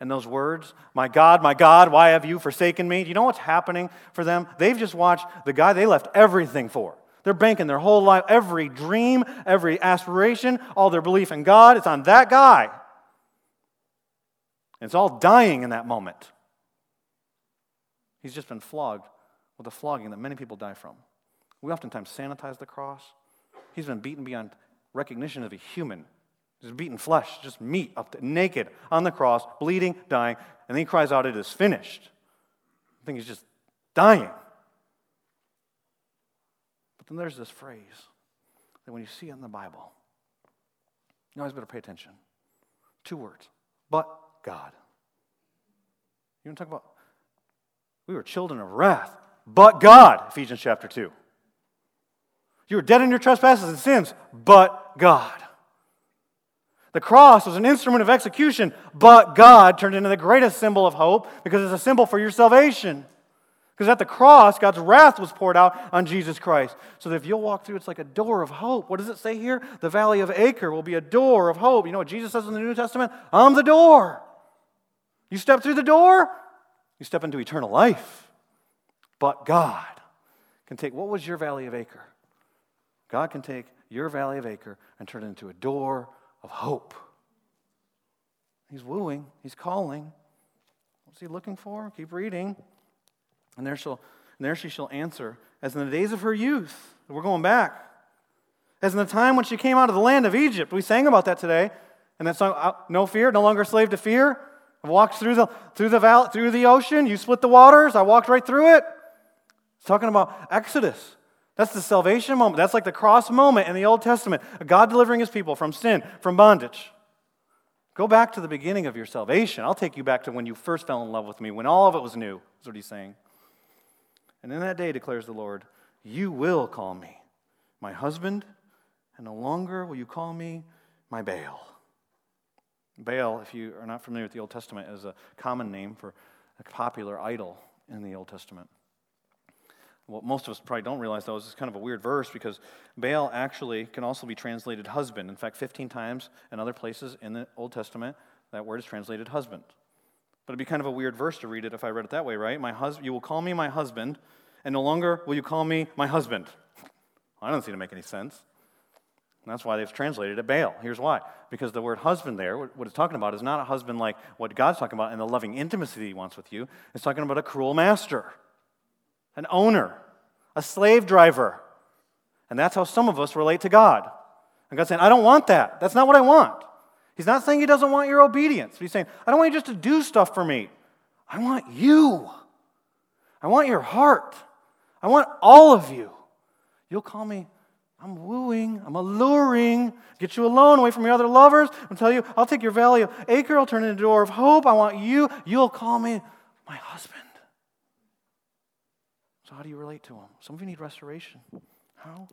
And those words, My God, my God, why have you forsaken me? Do you know what's happening for them? They've just watched the guy they left everything for. They're banking their whole life, every dream, every aspiration, all their belief in God, it's on that guy. And it's all dying in that moment. He's just been flogged with a flogging that many people die from. We oftentimes sanitize the cross. He's been beaten beyond recognition of a human. He's beaten flesh, just meat, up to, naked on the cross, bleeding, dying, and then he cries out, It is finished. I think he's just dying. But then there's this phrase that when you see it in the Bible, you always better pay attention. Two words, but God. You want to talk about we were children of wrath, but God, Ephesians chapter 2. You were dead in your trespasses and sins, but God. The cross was an instrument of execution, but God turned into the greatest symbol of hope because it's a symbol for your salvation. Because at the cross, God's wrath was poured out on Jesus Christ. So that if you'll walk through, it's like a door of hope. What does it say here? The valley of Achor will be a door of hope. You know what Jesus says in the New Testament? I'm the door. You step through the door, you step into eternal life. But God can take what was your valley of Achor? God can take your valley of Achor and turn it into a door of hope. He's wooing, he's calling. What's he looking for? Keep reading. And there, shall, and there she shall answer, as in the days of her youth. We're going back. As in the time when she came out of the land of Egypt. We sang about that today. And that song, No Fear, No Longer Slave to Fear. I walked through the, through, the through the ocean. You split the waters. I walked right through it. It's talking about Exodus. That's the salvation moment. That's like the cross moment in the Old Testament. God delivering his people from sin, from bondage. Go back to the beginning of your salvation. I'll take you back to when you first fell in love with me, when all of it was new. is what he's saying. And in that day, declares the Lord, you will call me my husband, and no longer will you call me my Baal. Baal, if you are not familiar with the Old Testament, is a common name for a popular idol in the Old Testament. What most of us probably don't realize, though, is it's kind of a weird verse because Baal actually can also be translated husband. In fact, 15 times in other places in the Old Testament, that word is translated husband. But it'd be kind of a weird verse to read it if I read it that way, right? My hus- you will call me my husband, and no longer will you call me my husband. I don't seem to make any sense. And that's why they've translated it Baal. Here's why. Because the word husband there, what it's talking about, is not a husband like what God's talking about and the loving intimacy he wants with you. It's talking about a cruel master an owner, a slave driver. And that's how some of us relate to God. And God's saying, I don't want that. That's not what I want. He's not saying He doesn't want your obedience. He's saying, I don't want you just to do stuff for me. I want you. I want your heart. I want all of you. You'll call me, I'm wooing, I'm alluring, get you alone away from your other lovers. I'll tell you, I'll take your valley of Achor, I'll turn it into a door of hope. I want you. You'll call me my husband. So, how do you relate to him? Some of you need restoration. How?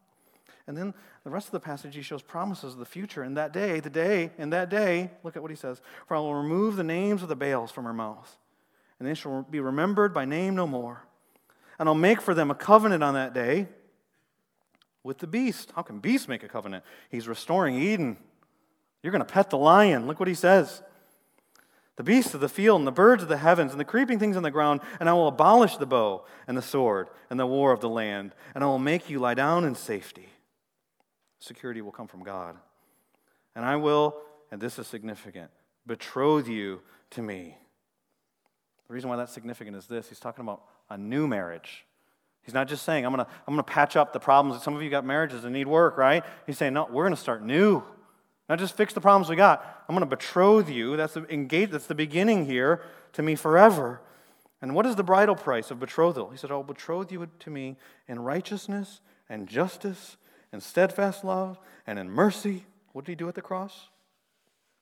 And then the rest of the passage, he shows promises of the future. In that day, the day, in that day, look at what he says For I will remove the names of the Baals from her mouth, and they shall be remembered by name no more. And I'll make for them a covenant on that day with the beast. How can beast make a covenant? He's restoring Eden. You're going to pet the lion. Look what he says the beasts of the field and the birds of the heavens and the creeping things on the ground, and I will abolish the bow and the sword and the war of the land, and I will make you lie down in safety. Security will come from God. And I will, and this is significant, betroth you to me. The reason why that's significant is this He's talking about a new marriage. He's not just saying, I'm going to I'm going to patch up the problems. that Some of you got marriages that need work, right? He's saying, no, we're going to start new. Not just fix the problems we got. I'm going to betroth you. That's the, engage, that's the beginning here to me forever. And what is the bridal price of betrothal? He said, I'll betroth you to me in righteousness and justice and steadfast love and in mercy. What did he do at the cross?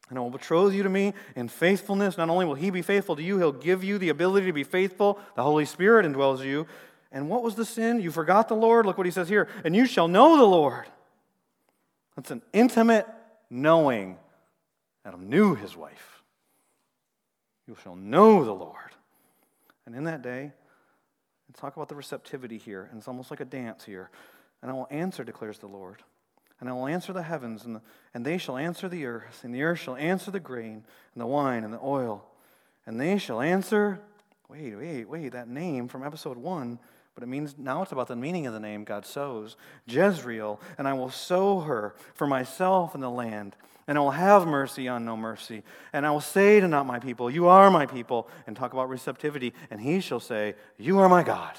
And I will betroth you to me in faithfulness. Not only will he be faithful to you, he'll give you the ability to be faithful. The Holy Spirit indwells you. And what was the sin? You forgot the Lord. Look what he says here. And you shall know the Lord. That's an intimate knowing Adam knew his wife. You shall know the Lord. And in that day, and talk about the receptivity here, and it's almost like a dance here. And I will answer, declares the Lord. And I will answer the heavens, and, the, and they shall answer the earth, and the earth shall answer the grain, and the wine, and the oil. And they shall answer, wait, wait, wait, that name from episode one but it means now it's about the meaning of the name God sows Jezreel, and I will sow her for myself in the land, and I will have mercy on no mercy. And I will say to not my people, You are my people, and talk about receptivity, and he shall say, You are my God.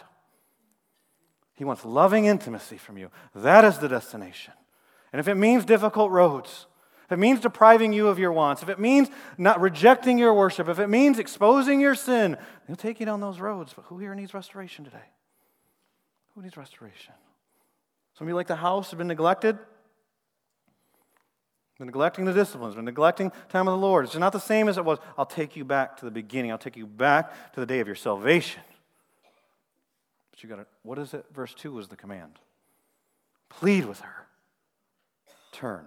He wants loving intimacy from you. That is the destination. And if it means difficult roads, if it means depriving you of your wants, if it means not rejecting your worship, if it means exposing your sin, he'll take you down those roads. But who here needs restoration today? Who needs restoration? Some of you, like the house, have been neglected. Been neglecting the disciplines, been neglecting time of the Lord. It's not the same as it was. I'll take you back to the beginning. I'll take you back to the day of your salvation. But you got to, what is it? Verse 2 was the command. Plead with her. Turn.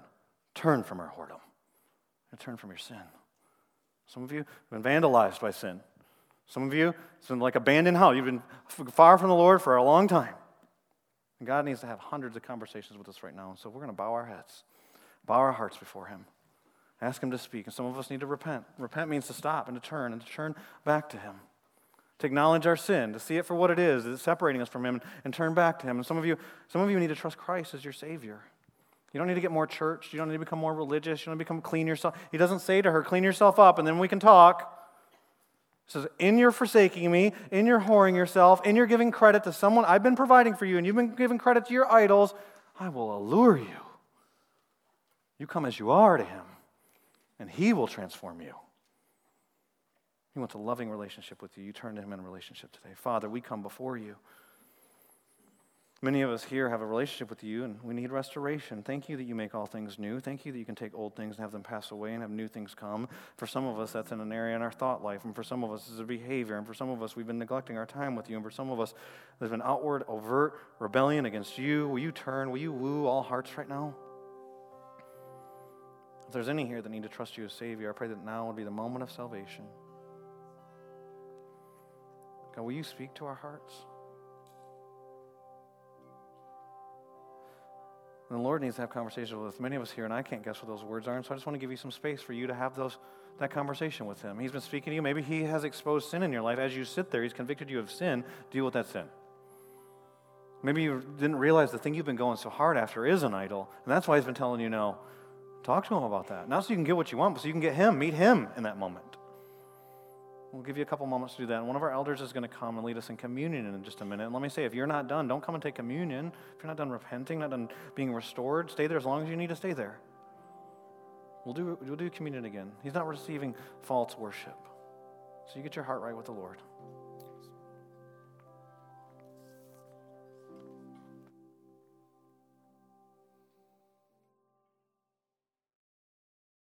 Turn from her whoredom. And turn from your sin. Some of you have been vandalized by sin. Some of you, it's been like abandoned hell. You've been far from the Lord for a long time. And God needs to have hundreds of conversations with us right now. And so we're going to bow our heads, bow our hearts before Him, ask Him to speak. And some of us need to repent. Repent means to stop and to turn and to turn back to Him, to acknowledge our sin, to see it for what it is, it's separating us from Him, and turn back to Him. And some of you, some of you need to trust Christ as your Savior. You don't need to get more church. You don't need to become more religious. You don't become clean yourself. He doesn't say to her, clean yourself up, and then we can talk. Says, In your forsaking me, in your whoring yourself, in your giving credit to someone I've been providing for you, and you've been giving credit to your idols, I will allure you. You come as you are to him, and he will transform you. He wants a loving relationship with you. You turn to him in relationship today. Father, we come before you. Many of us here have a relationship with you and we need restoration. Thank you that you make all things new. Thank you that you can take old things and have them pass away and have new things come. For some of us, that's in an area in our thought life. And for some of us, it's a behavior. And for some of us, we've been neglecting our time with you. And for some of us, there's been outward, overt rebellion against you. Will you turn? Will you woo all hearts right now? If there's any here that need to trust you as Savior, I pray that now would be the moment of salvation. God, will you speak to our hearts? And the Lord needs to have conversations with many of us here, and I can't guess what those words are. And so I just want to give you some space for you to have those, that conversation with Him. He's been speaking to you. Maybe He has exposed sin in your life. As you sit there, He's convicted you of sin. Deal with that sin. Maybe you didn't realize the thing you've been going so hard after is an idol, and that's why He's been telling you no. Talk to Him about that. Not so you can get what you want, but so you can get Him, meet Him in that moment. We'll give you a couple moments to do that. And one of our elders is going to come and lead us in communion in just a minute. And let me say, if you're not done, don't come and take communion. If you're not done repenting, not done being restored, stay there as long as you need to stay there. We'll do, we'll do communion again. He's not receiving false worship. So you get your heart right with the Lord.